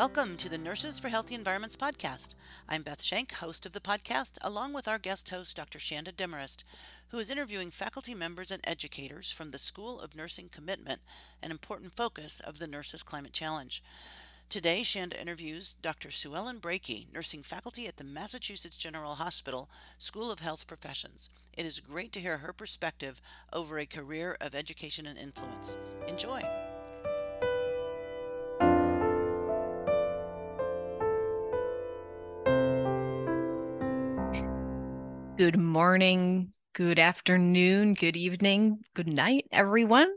Welcome to the Nurses for Healthy Environments podcast. I'm Beth Schenk, host of the podcast, along with our guest host, Dr. Shanda Demarest, who is interviewing faculty members and educators from the School of Nursing Commitment, an important focus of the Nurses Climate Challenge. Today, Shanda interviews Dr. Suellen Breakey, nursing faculty at the Massachusetts General Hospital School of Health Professions. It is great to hear her perspective over a career of education and influence. Enjoy. Good morning, good afternoon, good evening, good night, everyone.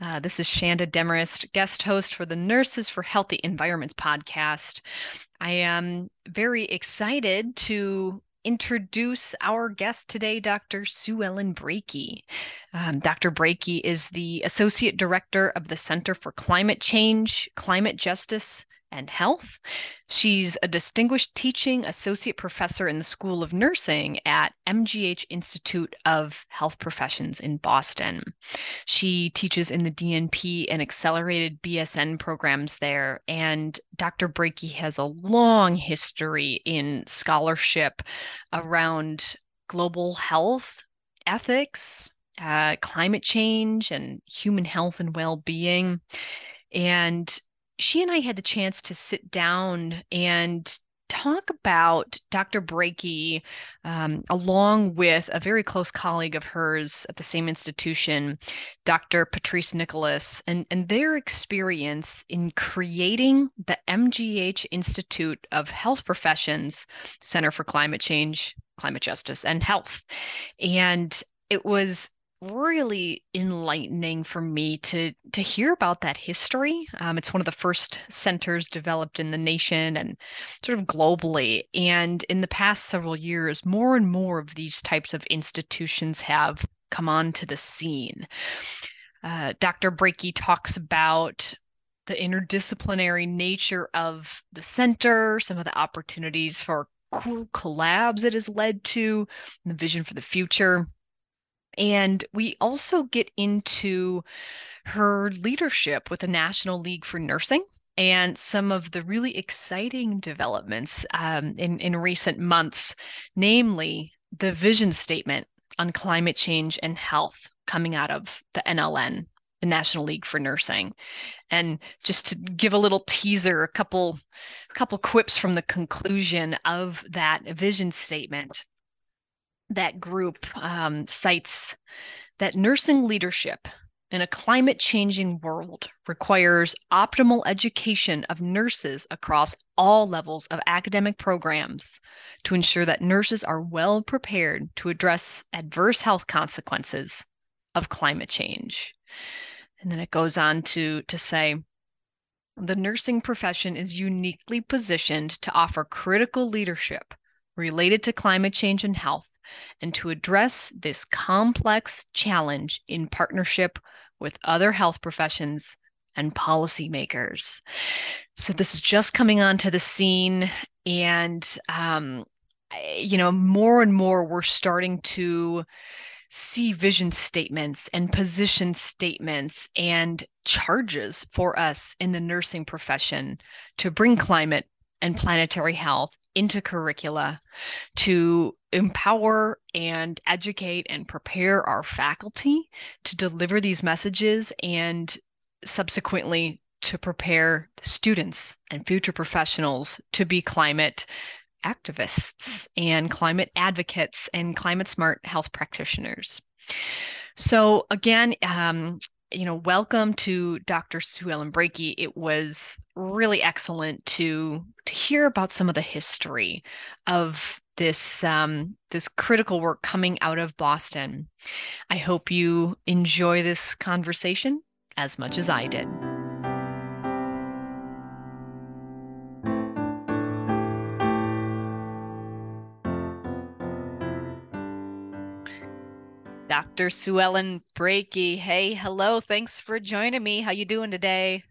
Uh, this is Shanda Demarest, guest host for the Nurses for Healthy Environments podcast. I am very excited to introduce our guest today, Dr. Suellen Breakey. Um, Dr. Breakey is the Associate Director of the Center for Climate Change, Climate Justice, and Health. She's a distinguished teaching associate professor in the School of Nursing at MGH Institute of Health Professions in Boston. She teaches in the DNP and accelerated BSN programs there. And Dr. Breakey has a long history in scholarship around global health, ethics, uh, climate change, and human health and well being. And she and I had the chance to sit down and talk about Dr. Breakey, um, along with a very close colleague of hers at the same institution, Dr. Patrice Nicholas, and, and their experience in creating the MGH Institute of Health Professions Center for Climate Change, Climate Justice, and Health. And it was really enlightening for me to to hear about that history. Um, it's one of the first centers developed in the nation and sort of globally. And in the past several years, more and more of these types of institutions have come onto the scene. Uh, Dr. Breakey talks about the interdisciplinary nature of the center, some of the opportunities for cool collabs it has led to, the vision for the future. And we also get into her leadership with the National League for Nursing and some of the really exciting developments um, in, in recent months, namely the vision statement on climate change and health coming out of the NLN, the National League for Nursing. And just to give a little teaser, a couple, a couple quips from the conclusion of that vision statement that group um, cites that nursing leadership in a climate changing world requires optimal education of nurses across all levels of academic programs to ensure that nurses are well prepared to address adverse health consequences of climate change. And then it goes on to, to say, the nursing profession is uniquely positioned to offer critical leadership related to climate change and health and to address this complex challenge in partnership with other health professions and policymakers. So this is just coming onto the scene, and um, you know, more and more we're starting to see vision statements and position statements and charges for us in the nursing profession to bring climate and planetary health into curricula to empower and educate and prepare our faculty to deliver these messages and subsequently to prepare students and future professionals to be climate activists and climate advocates and climate smart health practitioners. So, again, um, you know, welcome to Dr. Suellen Breakey. It was really excellent to to hear about some of the history of this um, this critical work coming out of Boston. I hope you enjoy this conversation as much as I did. Dr. Sue Ellen Brakey. Hey, hello. Thanks for joining me. How you doing today?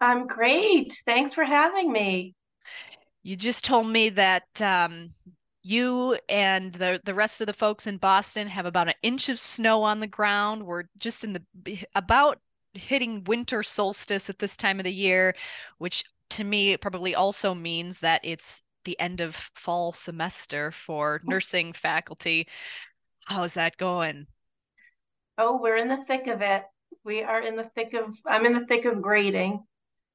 I'm great. Thanks for having me. You just told me that um, you and the the rest of the folks in Boston have about an inch of snow on the ground. We're just in the about hitting winter solstice at this time of the year, which to me probably also means that it's the end of fall semester for nursing faculty. How's that going? Oh, we're in the thick of it. We are in the thick of, I'm in the thick of grading.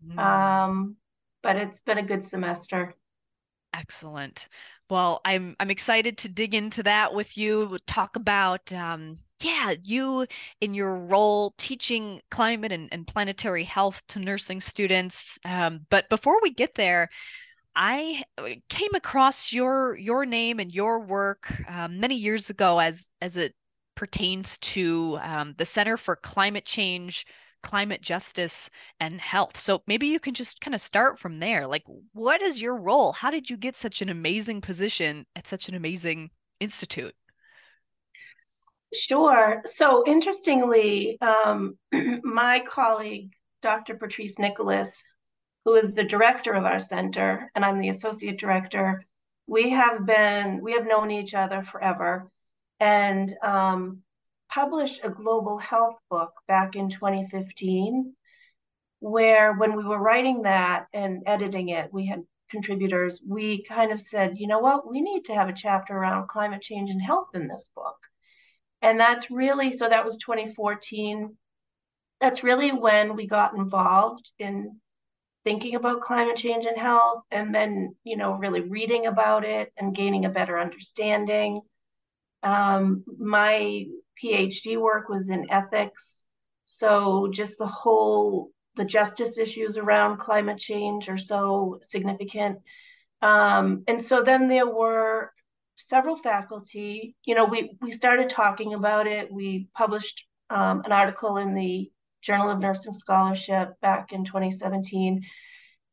Mm. Um, but it's been a good semester. Excellent. Well, I'm I'm excited to dig into that with you. talk about um, yeah, you in your role teaching climate and, and planetary health to nursing students. Um, but before we get there, I uh, came across your your name and your work um, many years ago as as it pertains to um, the Center for Climate Change, Climate Justice, and Health. So maybe you can just kind of start from there. Like, what is your role? How did you get such an amazing position at such an amazing institute? Sure. So interestingly, um, my colleague, Dr. Patrice Nicholas, who is the director of our center, and I'm the associate director, we have been, we have known each other forever and um, published a global health book back in 2015, where when we were writing that and editing it, we had contributors, we kind of said, you know what, we need to have a chapter around climate change and health in this book. And that's really so that was 2014 that's really when we got involved in thinking about climate change and health and then you know really reading about it and gaining a better understanding um, my phd work was in ethics so just the whole the justice issues around climate change are so significant um, and so then there were several faculty, you know, we we started talking about it. We published um, an article in the Journal of Nursing Scholarship back in 2017.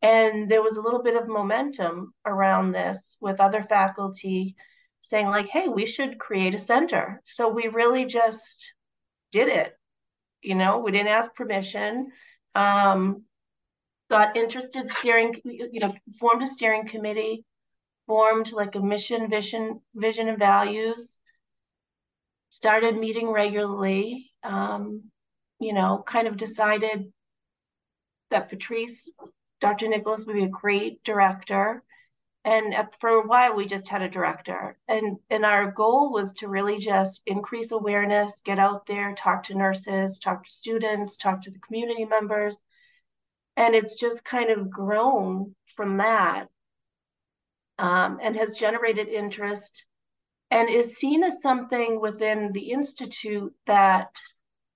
And there was a little bit of momentum around this with other faculty saying, like, hey, we should create a center. So we really just did it. You know, we didn't ask permission. Um, got interested steering, you know, formed a steering committee formed like a mission, vision, vision and values, started meeting regularly, um, you know, kind of decided that Patrice, Dr. Nicholas would be a great director. And for a while, we just had a director. And, and our goal was to really just increase awareness, get out there, talk to nurses, talk to students, talk to the community members. And it's just kind of grown from that um, and has generated interest and is seen as something within the institute that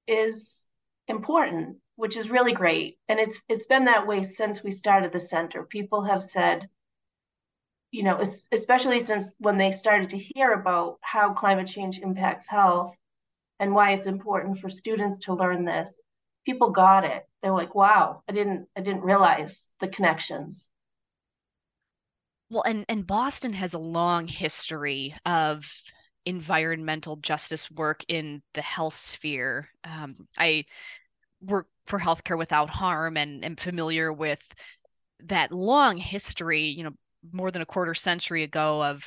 is important which is really great and it's it's been that way since we started the center people have said you know especially since when they started to hear about how climate change impacts health and why it's important for students to learn this people got it they're like wow i didn't i didn't realize the connections well, and and Boston has a long history of environmental justice work in the health sphere. Um, I work for Healthcare Without Harm and am familiar with that long history. You know, more than a quarter century ago of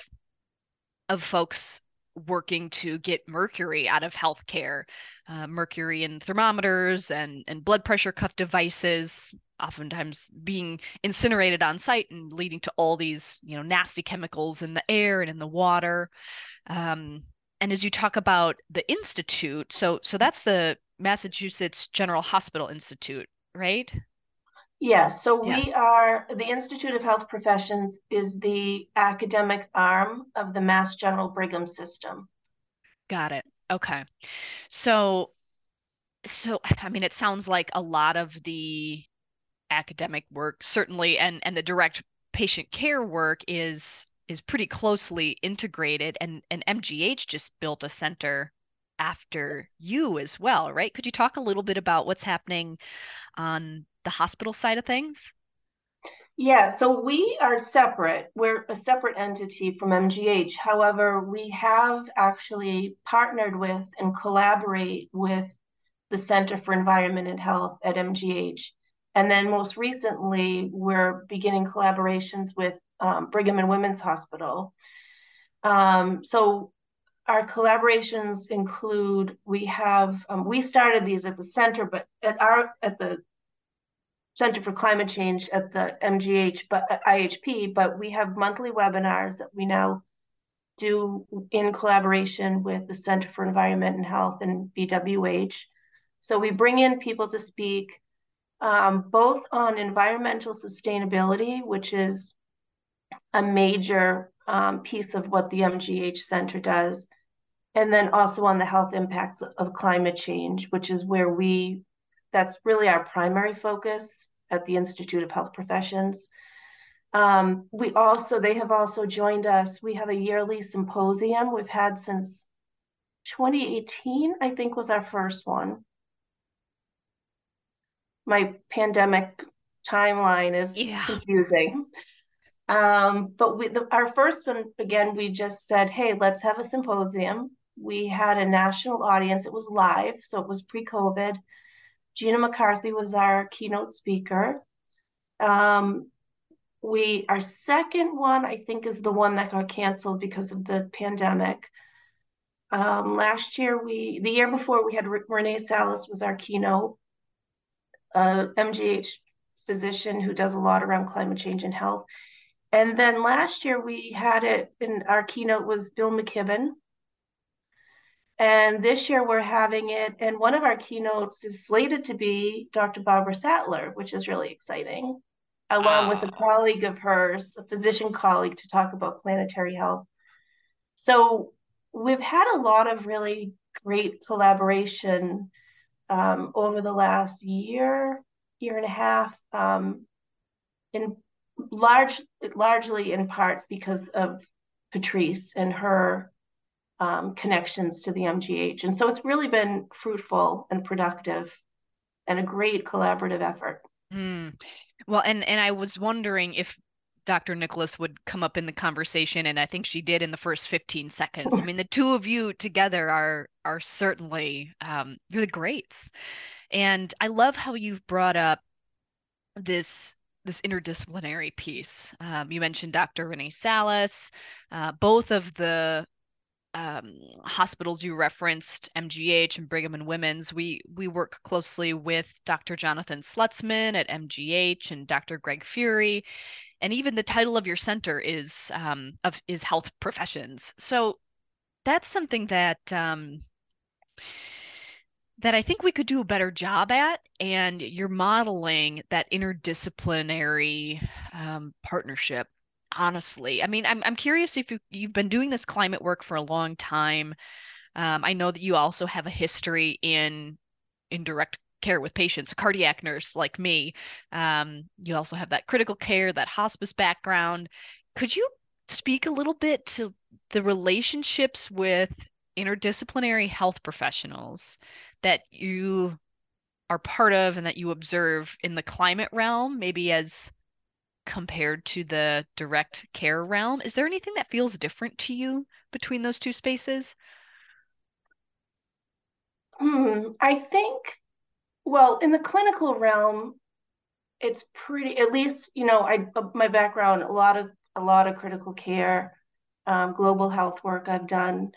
of folks working to get mercury out of healthcare, uh, mercury in thermometers and and blood pressure cuff devices, oftentimes being incinerated on site and leading to all these you know nasty chemicals in the air and in the water. Um, and as you talk about the institute so so that's the massachusetts general hospital institute right yes so yeah. we are the institute of health professions is the academic arm of the mass general brigham system. Got it. Okay. So so i mean it sounds like a lot of the academic work certainly and and the direct patient care work is is pretty closely integrated and and MGH just built a center after you as well right? Could you talk a little bit about what's happening on the hospital side of things yeah, so we are separate. We're a separate entity from MGH. However, we have actually partnered with and collaborate with the Center for Environment and Health at MGH. And then most recently, we're beginning collaborations with um, Brigham and Women's Hospital. Um, so our collaborations include we have um, we started these at the center, but at our at the Center for Climate Change at the MGH, but uh, IHP, but we have monthly webinars that we now do in collaboration with the Center for Environment and Health and BWH. So we bring in people to speak um, both on environmental sustainability, which is a major um, piece of what the MGH Center does, and then also on the health impacts of climate change, which is where we, that's really our primary focus at the Institute of Health Professions. Um, we also, they have also joined us. We have a yearly symposium we've had since 2018, I think was our first one. My pandemic timeline is yeah. confusing. Um, but we, the, our first one, again, we just said, hey, let's have a symposium. We had a national audience. It was live, so it was pre COVID. Gina McCarthy was our keynote speaker. Um, we our second one i think is the one that got canceled because of the pandemic um, last year we the year before we had renee salas was our keynote uh, mgh physician who does a lot around climate change and health and then last year we had it in our keynote was bill mckibben and this year we're having it and one of our keynotes is slated to be dr barbara sattler which is really exciting along with a ah. colleague of hers, a physician colleague, to talk about planetary health. So we've had a lot of really great collaboration um, over the last year, year and a half, um, in large, largely in part because of Patrice and her um, connections to the MGH. And so it's really been fruitful and productive and a great collaborative effort. Mm. Well, and and I was wondering if Dr. Nicholas would come up in the conversation, and I think she did in the first 15 seconds. I mean, the two of you together are are certainly um, you're the greats, and I love how you've brought up this this interdisciplinary piece. Um, you mentioned Dr. Renee Salas, uh, both of the um, hospitals you referenced, MGH and Brigham and Women's, we we work closely with Dr. Jonathan Slutzman at MGH and Dr. Gregg Furie, and even the title of your center is um, of is health professions. So that's something that um, that I think we could do a better job at, and you're modeling that interdisciplinary um, partnership honestly. I mean, I'm I'm curious if you, you've been doing this climate work for a long time. Um, I know that you also have a history in in direct care with patients, a cardiac nurse like me. Um, you also have that critical care, that hospice background. Could you speak a little bit to the relationships with interdisciplinary health professionals that you are part of and that you observe in the climate realm, maybe as compared to the direct care realm. Is there anything that feels different to you between those two spaces? Hmm, I think, well, in the clinical realm, it's pretty. At least, you know, I uh, my background a lot of a lot of critical care, um, global health work I've done.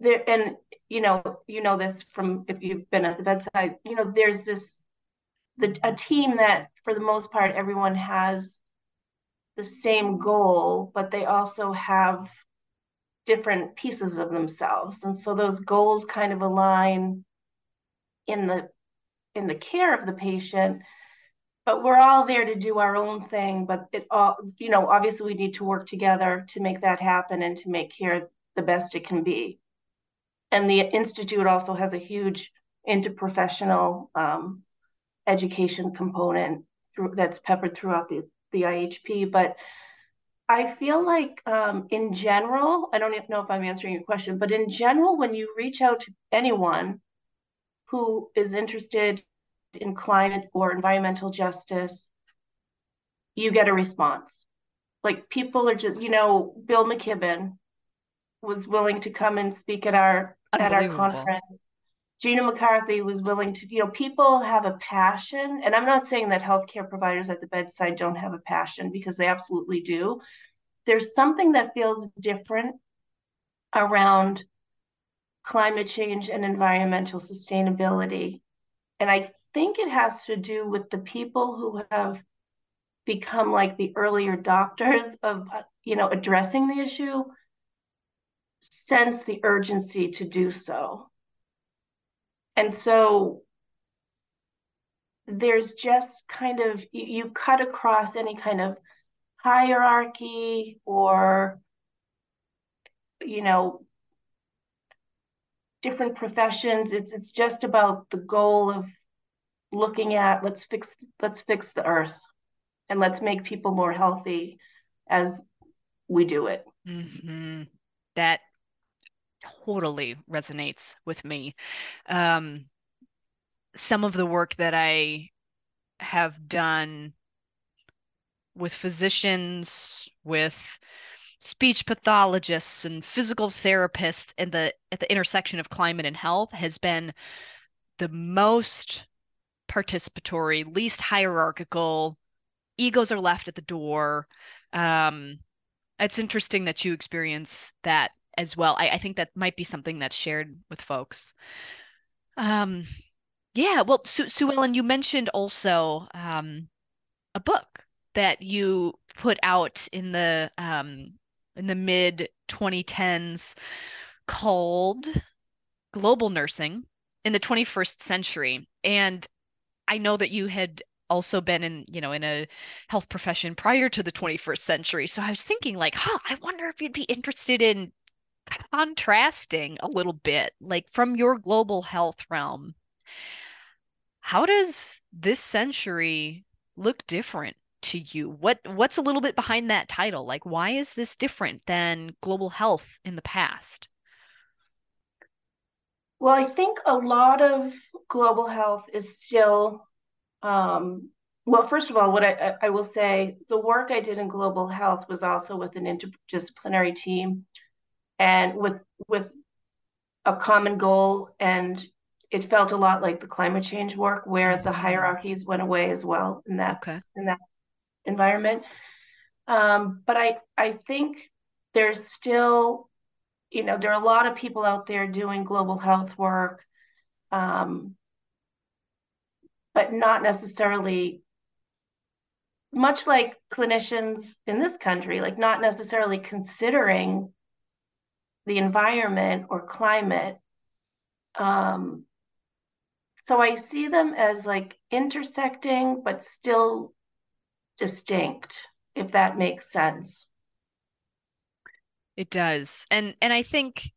There and you know, you know this from if you've been at the bedside. You know, there's this the a team that for the most part everyone has the same goal but they also have different pieces of themselves and so those goals kind of align in the in the care of the patient but we're all there to do our own thing but it all you know obviously we need to work together to make that happen and to make care the best it can be and the institute also has a huge interprofessional um, education component through, that's peppered throughout the, the IHP. But I feel like um, in general, I don't even know if I'm answering your question, but in general, when you reach out to anyone who is interested in climate or environmental justice, you get a response. Like people are just, you know, Bill McKibben was willing to come and speak at our at our conference. Gina McCarthy was willing to, you know, people have a passion. And I'm not saying that healthcare providers at the bedside don't have a passion because they absolutely do. There's something that feels different around climate change and environmental sustainability. And I think it has to do with the people who have become like the earlier doctors of you know addressing the issue sense the urgency to do so. And so there's just kind of you, you cut across any kind of hierarchy or you know different professions. It's it's just about the goal of looking at let's fix let's fix the earth and let's make people more healthy as we do it. Mm-hmm. that totally resonates with me um some of the work that i have done with physicians with speech pathologists and physical therapists in the at the intersection of climate and health has been the most participatory, least hierarchical. Egos are left at the door. Um, it's interesting that you experience that as well. I, I think that might be something that's shared with folks. Um, yeah. Well, Sue, Suellen, you mentioned also um, a book that you put out in the um, in the mid 2010s called Global Nursing in the 21st Century. And I know that you had also been in, you know, in a health profession prior to the 21st century. So I was thinking like, huh, I wonder if you'd be interested in contrasting a little bit, like from your global health realm. How does this century look different to you? What what's a little bit behind that title? Like why is this different than global health in the past? Well, I think a lot of global health is still um, well, first of all, what I, I will say, the work I did in global health was also with an interdisciplinary team and with with a common goal and it felt a lot like the climate change work where the mm-hmm. hierarchies went away as well in that okay. in that environment. Um, but I I think there's still, you know, there are a lot of people out there doing global health work, um, but not necessarily much like clinicians in this country, like not necessarily considering the environment or climate. Um, so I see them as like intersecting, but still distinct, if that makes sense. It does. And and I think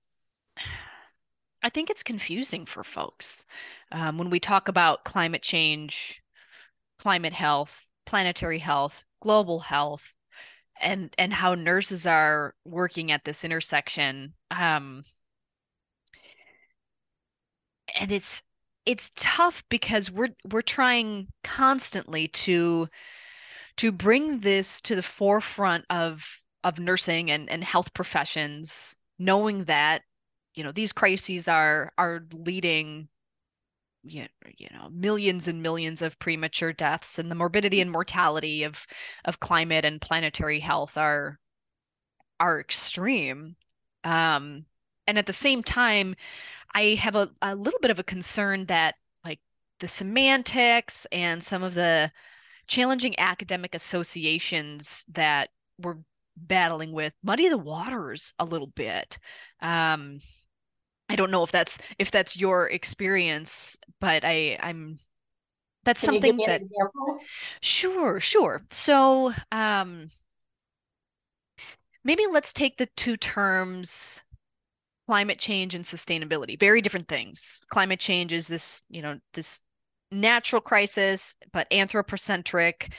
I think it's confusing for folks. Um, when we talk about climate change, climate health, planetary health, global health, and and how nurses are working at this intersection. Um, and it's it's tough because we're we're trying constantly to to bring this to the forefront of of nursing and, and health professions, knowing that you know these crises are are leading you know millions and millions of premature deaths and the morbidity and mortality of of climate and planetary health are are extreme um and at the same time i have a, a little bit of a concern that like the semantics and some of the challenging academic associations that we're battling with muddy the waters a little bit. Um, I don't know if that's if that's your experience, but I I'm that's Can something that sure sure. So um maybe let's take the two terms climate change and sustainability. Very different things. Climate change is this you know this natural crisis, but anthropocentric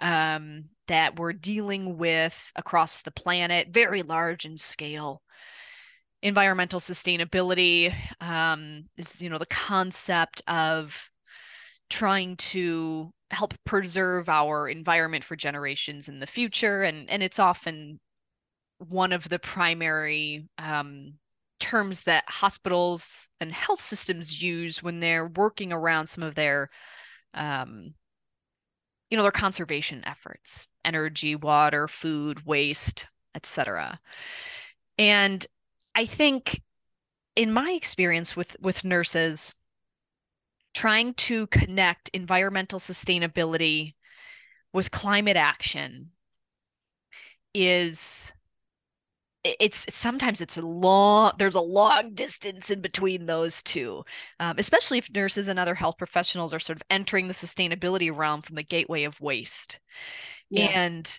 um, that we're dealing with across the planet, very large in scale. Environmental sustainability um, is, you know, the concept of trying to help preserve our environment for generations in the future, and and it's often one of the primary um, terms that hospitals and health systems use when they're working around some of their um, you know their conservation efforts energy water food waste etc and i think in my experience with with nurses trying to connect environmental sustainability with climate action is it's sometimes it's a long there's a long distance in between those two um, especially if nurses and other health professionals are sort of entering the sustainability realm from the gateway of waste yeah. and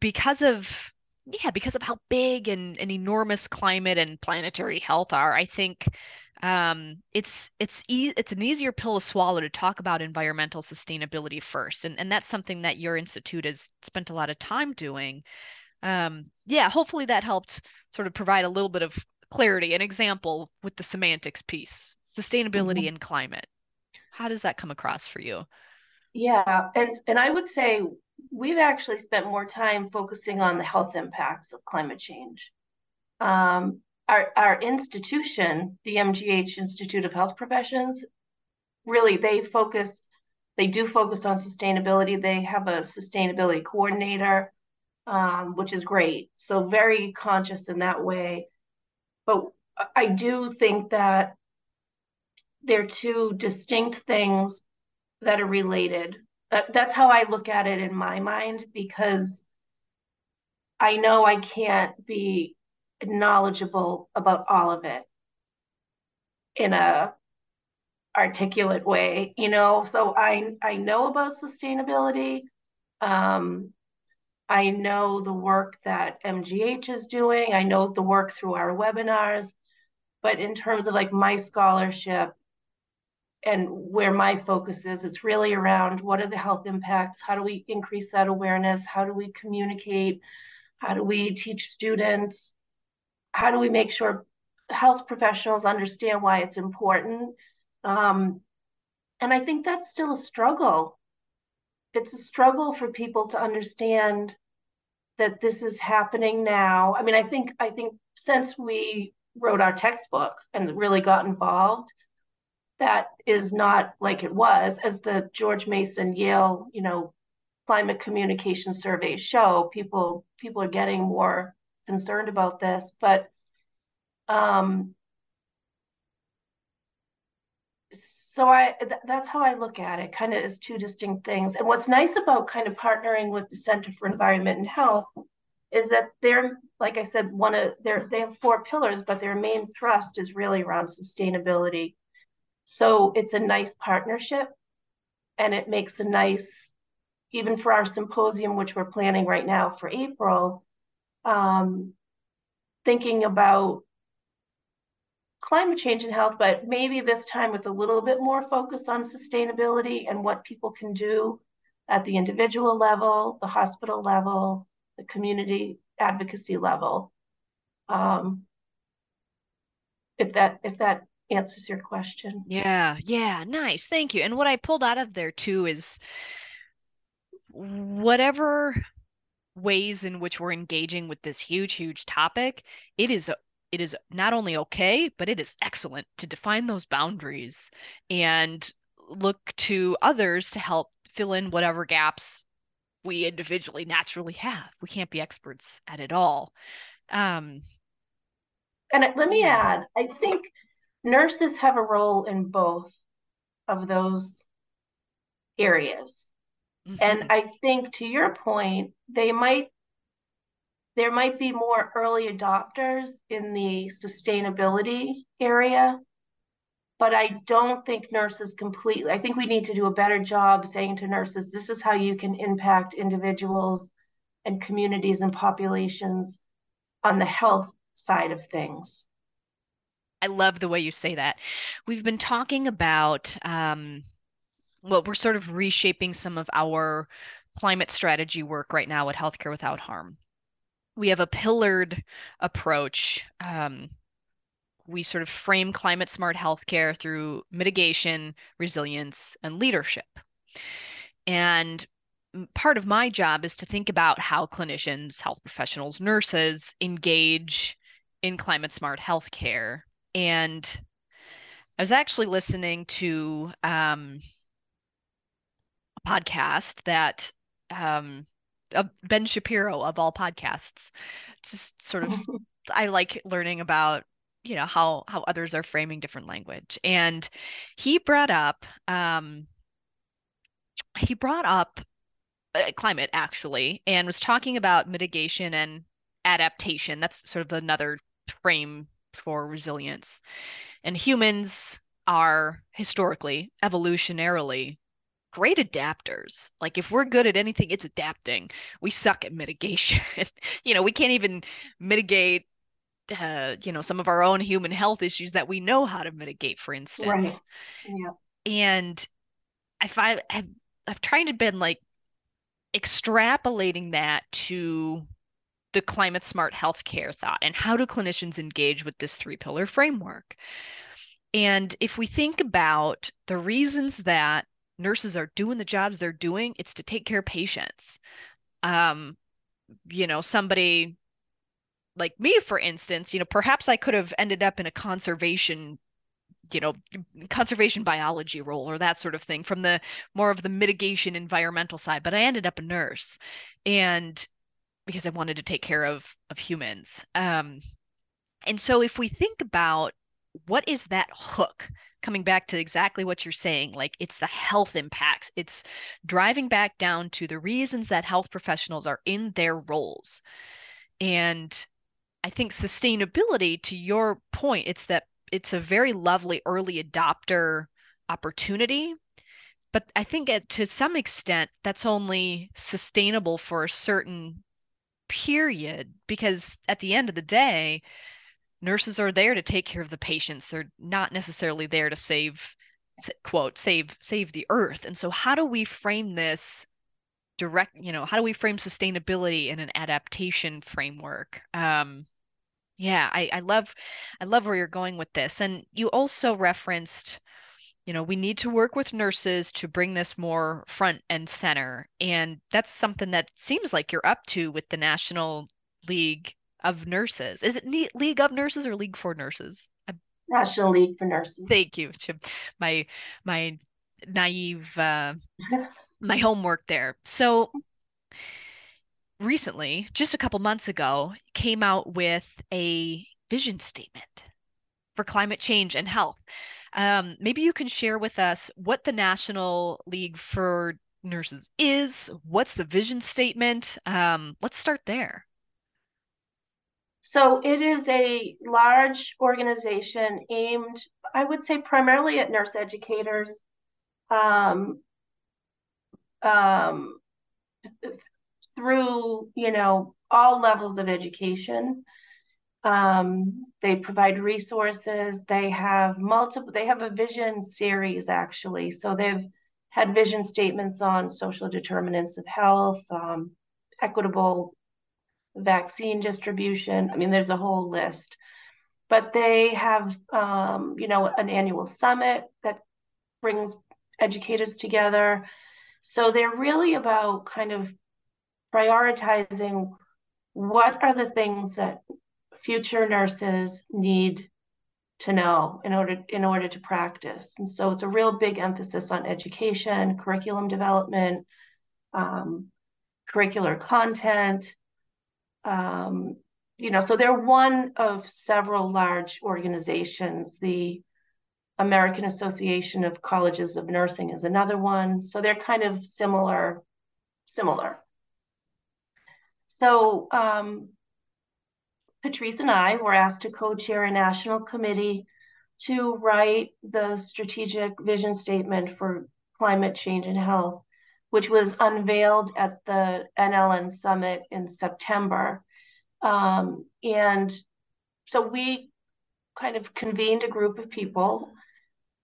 because of yeah because of how big and, and enormous climate and planetary health are i think um, it's it's e- it's an easier pill to swallow to talk about environmental sustainability first and and that's something that your institute has spent a lot of time doing. Um, yeah hopefully that helped sort of provide a little bit of clarity an example with the semantics piece sustainability mm-hmm. and climate. How does that come across for you? Yeah and and i would say we've actually spent more time focusing on the health impacts of climate change um, our, our institution, the MGH Institute of Health Professions, really they focus, they do focus on sustainability. They have a sustainability coordinator, um, which is great. So very conscious in that way. But I do think that they're two distinct things that are related. That's how I look at it in my mind because I know I can't be knowledgeable about all of it in a articulate way you know? So i i know about sustainability. Um i know the work that mgh is doing. I know the work through our webinars. But in terms of like my scholarship and where my focus is it's really around what are the health impacts how do we increase that awareness how do we communicate how do we teach students how do we make sure health professionals understand why it's important? Um, and I think that's still a struggle. It's a struggle for people to understand that this is happening now. I mean, I think I think since we wrote our textbook and really got involved, that is not like it was as the George Mason Yale, you know, climate communication surveys show. People people are getting more concerned about this, but um, so I th- that's how I look at it, kind of as two distinct things. And what's nice about kind of partnering with the Center for Environment and Health is that they're, like I said, one of their they have four pillars, but their main thrust is really around sustainability. So it's a nice partnership, and it makes a nice, even for our symposium, which we're planning right now for April. Um, thinking about climate change and health, but maybe this time with a little bit more focus on sustainability and what people can do at the individual level, the hospital level, the community advocacy level. Um, if that if that answers your question. Yeah, yeah, nice. Thank you. And what I pulled out of there too is whatever ways in which we're engaging with this huge huge topic, it is it is not only okay, but it is excellent to define those boundaries and look to others to help fill in whatever gaps we individually naturally have. We can't be experts at it all. Um, and let me add, I think nurses have a role in both of those areas. Mm-hmm. And I think to your point, they might there might be more early adopters in the sustainability area, but I don't think nurses completely. I think we need to do a better job saying to nurses, this is how you can impact individuals and communities and populations on the health side of things. I love the way you say that. We've been talking about, um, well, we're sort of reshaping some of our climate strategy work right now at Healthcare Without Harm we have a pillared approach. Um, we sort of frame climate smart healthcare through mitigation, resilience, and leadership. And part of my job is to think about how clinicians, health professionals, nurses engage in climate smart healthcare. And I was actually listening to um, a podcast that um, uh, Ben Shapiro of all podcasts. Just sort of, I like learning about you know how how others are framing different language and he brought up um he brought up uh, climate actually and was talking about mitigation and adaptation that's sort of another frame for resilience and humans are historically evolutionarily great adapters. Like if we're good at anything, it's adapting. We suck at mitigation. you know, we can't even mitigate uh, you know, some of our own human health issues that we know how to mitigate, for instance. Right. Yeah. And I find I've, I've tried to been like extrapolating that to the climate smart healthcare thought and how do clinicians engage with this three pillar framework. And if we think about the reasons that nurses are doing the jobs they're doing it's to take care of patients um you know somebody like me for instance you know perhaps i could have ended up in a conservation you know conservation biology role or that sort of thing from the more of the mitigation environmental side but i ended up a nurse and because i wanted to take care of of humans. Um and so if we think about what is that hook coming back to exactly what you're saying like it's the health impacts it's driving back down to the reasons that health professionals are in their roles. And i think sustainability to your point it's that it's a very lovely early adopter opportunity. But i think to some extent that's only sustainable for a certain period because at the end of the day nurses are there to take care of the patients. They're not necessarily there to save quote save save the earth. And so how do we frame this direct you know how do we frame sustainability in an adaptation framework? Um yeah i i love i love where you're going with this. And you also referenced you know we need to work with nurses to bring this more front and center and that's something that seems like you're up to with the national league of Nurses. Is it League of Nurses or League for Nurses? National League for Nurses. Thank you. My my naive uh, my homework there. So recently, just a couple months ago, came out with a vision statement for climate change and health. Um, maybe you can share with us what the National League for Nurses is. What's the vision statement? Um, let's start there. So it is a large organization aimed, I would say, primarily at nurse educators. Um, um, through you know all levels of education um, they provide resources they have multiple they have a vision series actually so they've had vision statements on social determinants of health um, equitable vaccine distribution. I mean, there's a whole list. But they have, um, you know, an annual summit that brings educators together. So they're really about kind of prioritizing what are the things that future nurses need to know in order in order to practice. And so it's a real big emphasis on education, curriculum development, um, curricular content, um, you know, so they're one of several large organizations. The American Association of Colleges of Nursing is another one. So they're kind of similar, similar. So um, Patrice and I were asked to co-chair a national committee to write the strategic vision statement for climate change and health which was unveiled at the NLN Summit in September. Um, and so we kind of convened a group of people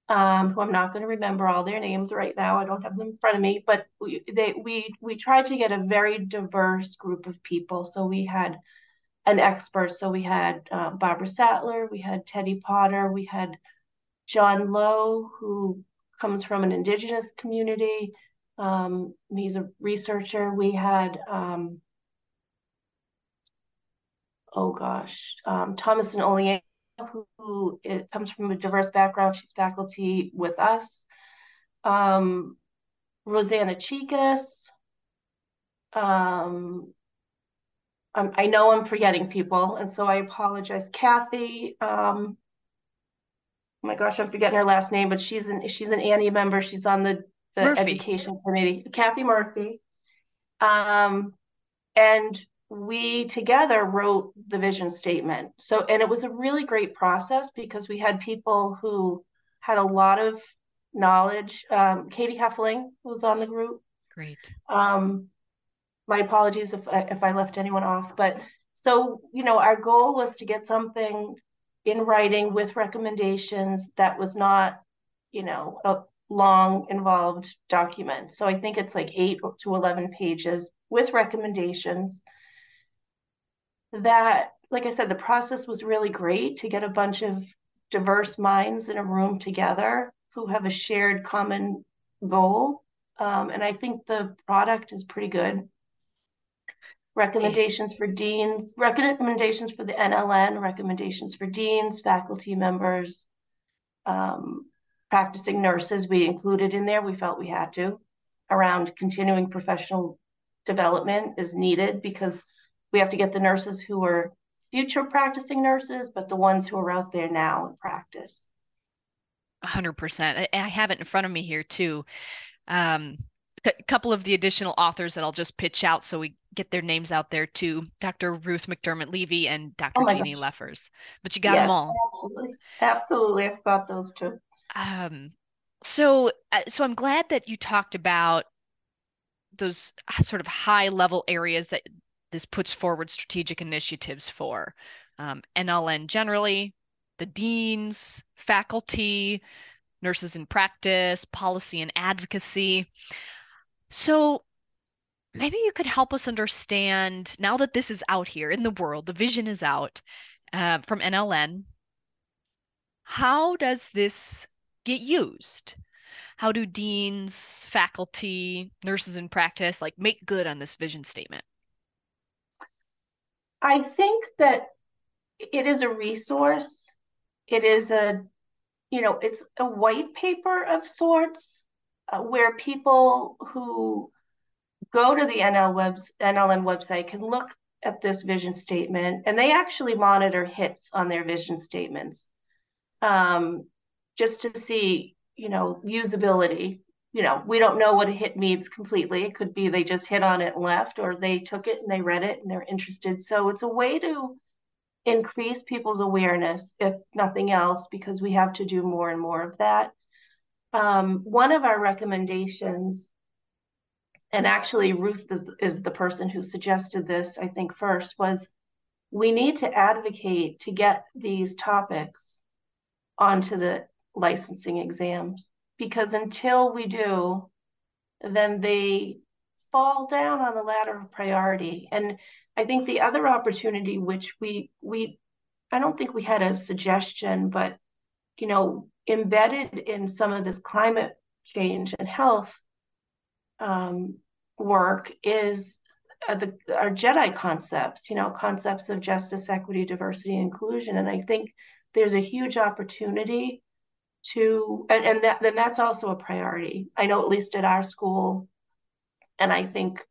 um, who I'm not going to remember all their names right now. I don't have them in front of me, but we they we we tried to get a very diverse group of people. So we had an expert. So we had uh, Barbara Sattler, we had Teddie Potter, we had John Lowe, who comes from an indigenous community. Um, he's a researcher. We had, um, oh gosh, um, Thomas and Olean, who, who it comes from a diverse background. She's faculty with us. Um, Rosanna Chekas. Um, um, I know I'm forgetting people, and so I apologize. Kathy, um, oh my gosh, I'm forgetting her last name, but she's an she's an ANHE member. She's on the, the education committee. Kathy Murphy. Um, and we together wrote the vision statement. So, and it was a really great process because we had people who had a lot of knowledge. Um, Katie Heffling was on the group. Great. Um, my apologies if I, if I left anyone off, but so you know, our goal was to get something in writing with recommendations that was not, you know, a long involved document. So I think it's like eight to eleven pages with recommendations. That, like I said, the process was really great to get a bunch of diverse minds in a room together who have a shared common goal. Um, and I think the product is pretty good. Recommendations for deans, recommendations for the NLN, recommendations for deans, faculty members, um, practicing nurses, we included in there. We felt we had to around continuing professional development is needed because we have to get the nurses who are future practicing nurses, but the ones who are out there now in practice. 100%. I, I have it in front of me here too. Um, a couple of the additional authors that I'll just pitch out so we get their names out there too Dr. Ruth McDermott Levy and Dr. Oh Jeannie gosh. Leffers. But you got yes, them all. Absolutely. Absolutely. I've got those two. Um, so, uh, so I'm glad that you talked about those sort of high level areas that this puts forward strategic initiatives for um, NLN generally, the deans, faculty, nurses in practice, policy and advocacy. So maybe you could help us understand now that this is out here in the world, the vision is out uh, from NLN. How does this get used? How do deans, faculty, nurses in practice like make good on this vision statement? I think that it is a resource. It is a, you know, it's a white paper of sorts uh, where people who go to the NL webs, NLN website can look at this vision statement and they actually monitor hits on their vision statements um, just to see, you know, usability you know, we don't know what a hit means completely. It could be they just hit on it and left, or they took it and they read it and they're interested. So it's a way to increase people's awareness, if nothing else, because we have to do more and more of that. Um, one of our recommendations, and actually Ruth is, is the person who suggested this, I think, first, was we need to advocate to get these topics onto the licensing exams because until we do, then they fall down on the ladder of priority. And I think the other opportunity, which we we I don't think we had a suggestion, but you know, embedded in some of this climate change and health um, work is uh, the our JEDI concepts. You know, concepts of justice, equity, diversity, and inclusion. And I think there's a huge opportunity to and, and that then that's also a priority i know at least at our school and i think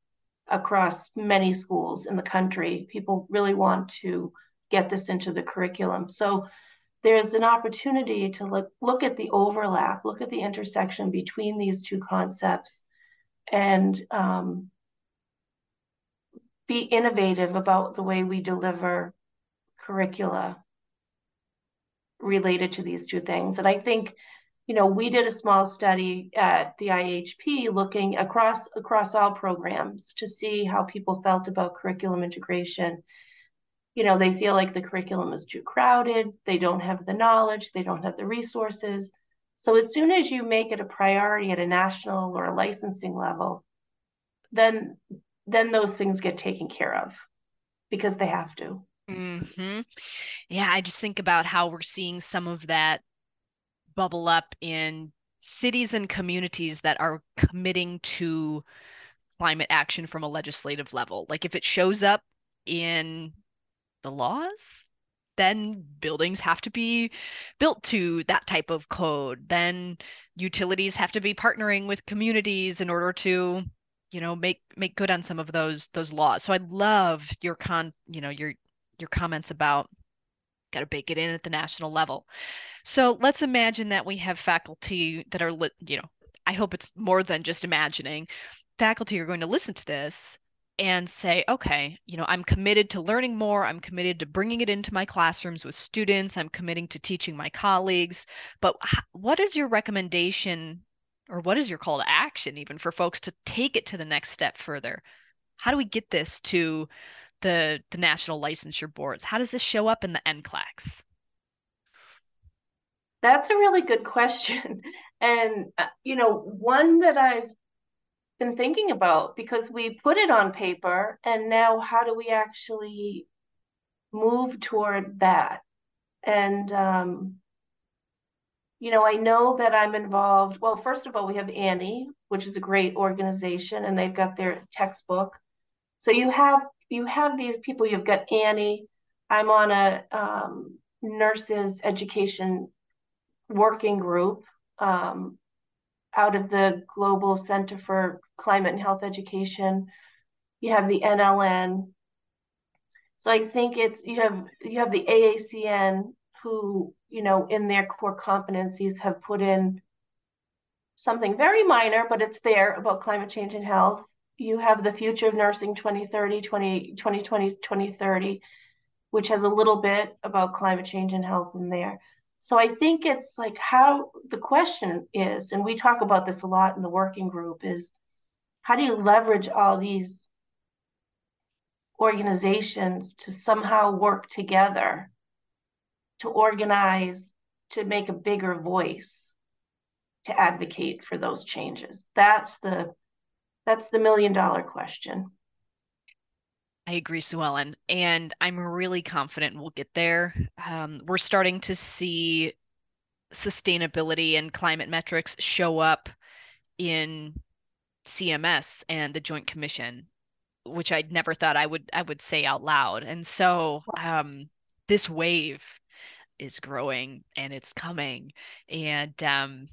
across many schools in the country people really want to get this into the curriculum so there's an opportunity to look look at the overlap look at the intersection between these two concepts and um, be innovative about the way we deliver curricula related to these two things. And I think, you know, we did a small study at the IHP looking across across all programs to see how people felt about curriculum integration. You know, they feel like the curriculum is too crowded, they don't have the knowledge, they don't have the resources. So as soon as you make it a priority at a national or a licensing level, then then those things get taken care of because they have to. Hmm. Yeah, I just think about how we're seeing some of that bubble up in cities and communities that are committing to climate action from a legislative level. Like if it shows up in the laws, then buildings have to be built to that type of code. Then utilities have to be partnering with communities in order to you know make make good on some of those those laws. So i love your con you know your your comments about got to bake it in at the national level. So let's imagine that we have faculty that are you know i hope it's more than just imagining. Faculty are going to listen to this and say, okay, you know, I'm committed to learning more. I'm committed to bringing it into my classrooms with students. I'm committing to teaching my colleagues. But what is your recommendation or what is your call to action even for folks to take it to the next step further? How do we get this to the the national licensure boards? How does this show up in the NCLEX? That's a really good question. And, uh, you know, one that I've been thinking about because we put it on paper and now how do we actually move toward that? And um, you know i know that i'm involved well first of all we have ANHE which is a great organization and they've got their textbook. So you have you have these people you've got ANHE i'm on a um, nurses education working group um, out of the Global Center for Climate and Health Education. You have the NLN. So I think it's you have you have the AACN who, you know, in their core competencies have put in something very minor, but it's there about climate change and health. You have the Future of Nursing 2030, 20, 2020, 2030, which has a little bit about climate change and health in there. So I think it's like how the question is, and we talk about this a lot in the working group, is how do you leverage all these organizations to somehow work together to organize to make a bigger voice to advocate for those changes that's the that's the million dollar question I agree, Suellen. And I'm really confident we'll get there. Um, we're starting to see sustainability and climate metrics show up in CMS and the Joint Commission, which I'd never thought I would I would say out loud. And so um, this wave is growing and it's coming. And um,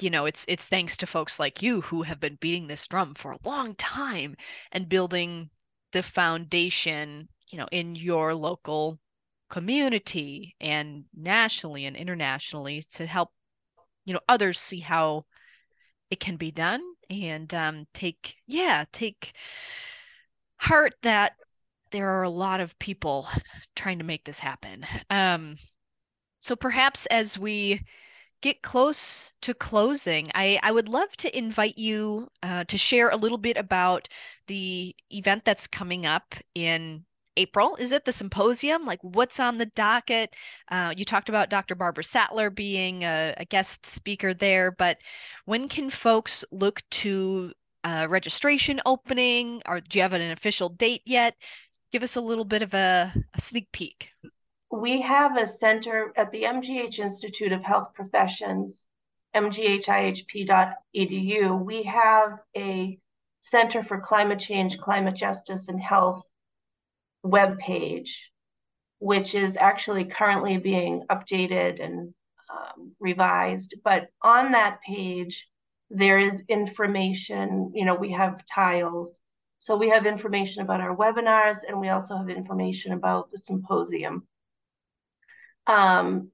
you know, it's it's thanks to folks like you who have been beating this drum for a long time and building the foundation, you know, in your local community and nationally and internationally to help, you know, others see how it can be done and um, take, yeah, take heart that there are a lot of people trying to make this happen. Um, so perhaps as we get close to closing, I, I would love to invite you uh, to share a little bit about the event that's coming up in April. Is it the symposium? Like, what's on the docket? Uh, you talked about Dr. Barbara Sattler being a, a, guest speaker there, but when can folks look to uh, registration opening? Or do you have an official date yet? Give us a little bit of a, a sneak peek we have a center at the MGH Institute of Health Professions, mghihp.edu. We have a Center for Climate Change, Climate Justice, and Health webpage, which is actually currently being updated and um, revised. But on that page, there is information, you know, we have tiles. So we have information about our webinars and we also have information about the symposium. Um,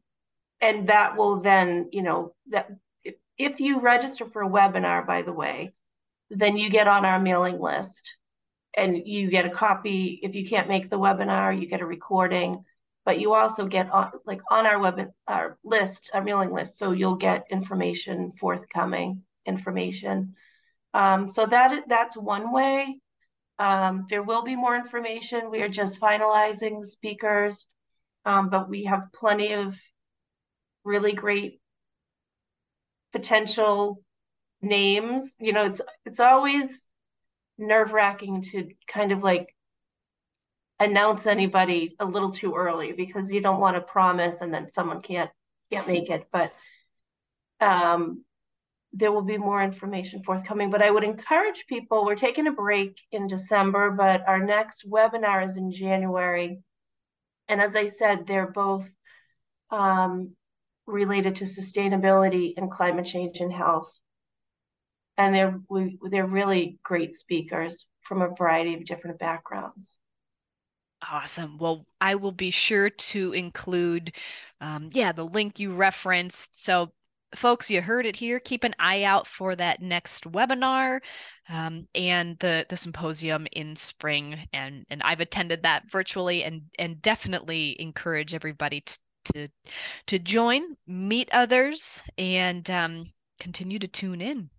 and that will then, you know, that if, if you register for a webinar, by the way, then you get on our mailing list and you get a copy. If you can't make the webinar, you get a recording, but you also get on like on our web our list, our mailing list. So you'll get information forthcoming information. Um, so that that's one way. Um, there will be more information. We are just finalizing the speakers um, but we have plenty of really great potential names. You know, it's it's always nerve wracking to kind of like announce anybody a little too early because you don't want to promise and then someone can't can't make it. But um, there will be more information forthcoming. But I would encourage people. We're taking a break in December, but our next webinar is in January and as I said, they're both um, related to sustainability and climate change and health. And they're we, they're really great speakers from a variety of different backgrounds. Awesome. Well, I will be sure to include, um, yeah, the link you referenced. So, folks, you heard it here. Keep an eye out for that next webinar um, and the the symposium in spring. And and I've attended that virtually, and and definitely encourage everybody to to to join, meet others, and um, continue to tune in.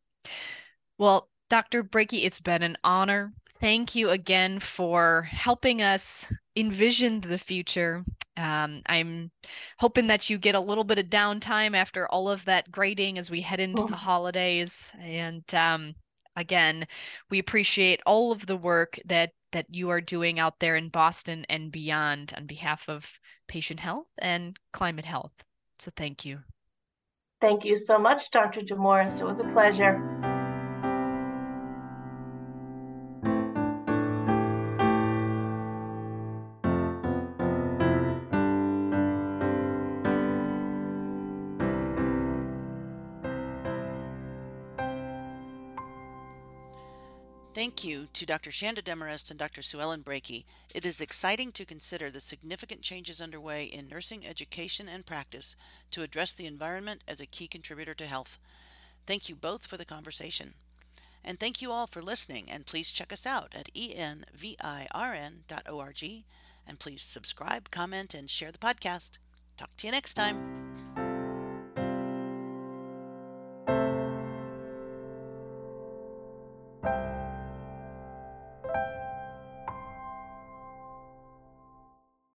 Well, Dr. Breakey, it's been an honor thank you again for helping us envision the future. Um, I'm hoping that you get a little bit of downtime after all of that grading as we head into oh. the holidays. And um, again, we appreciate all of the work that that you are doing out there in Boston and beyond on behalf of patient health and climate health. So thank you. Thank you so much, Dr. Demarest. It was a pleasure. To Dr. Shanda Demarest and Dr. Suellen Breakey. It is exciting to consider the significant changes underway in nursing education and practice to address the environment as a key contributor to health. Thank you both for the conversation. And thank you all for listening, and please check us out at envirn.org. And please subscribe, comment, and share the podcast. Talk to you next time.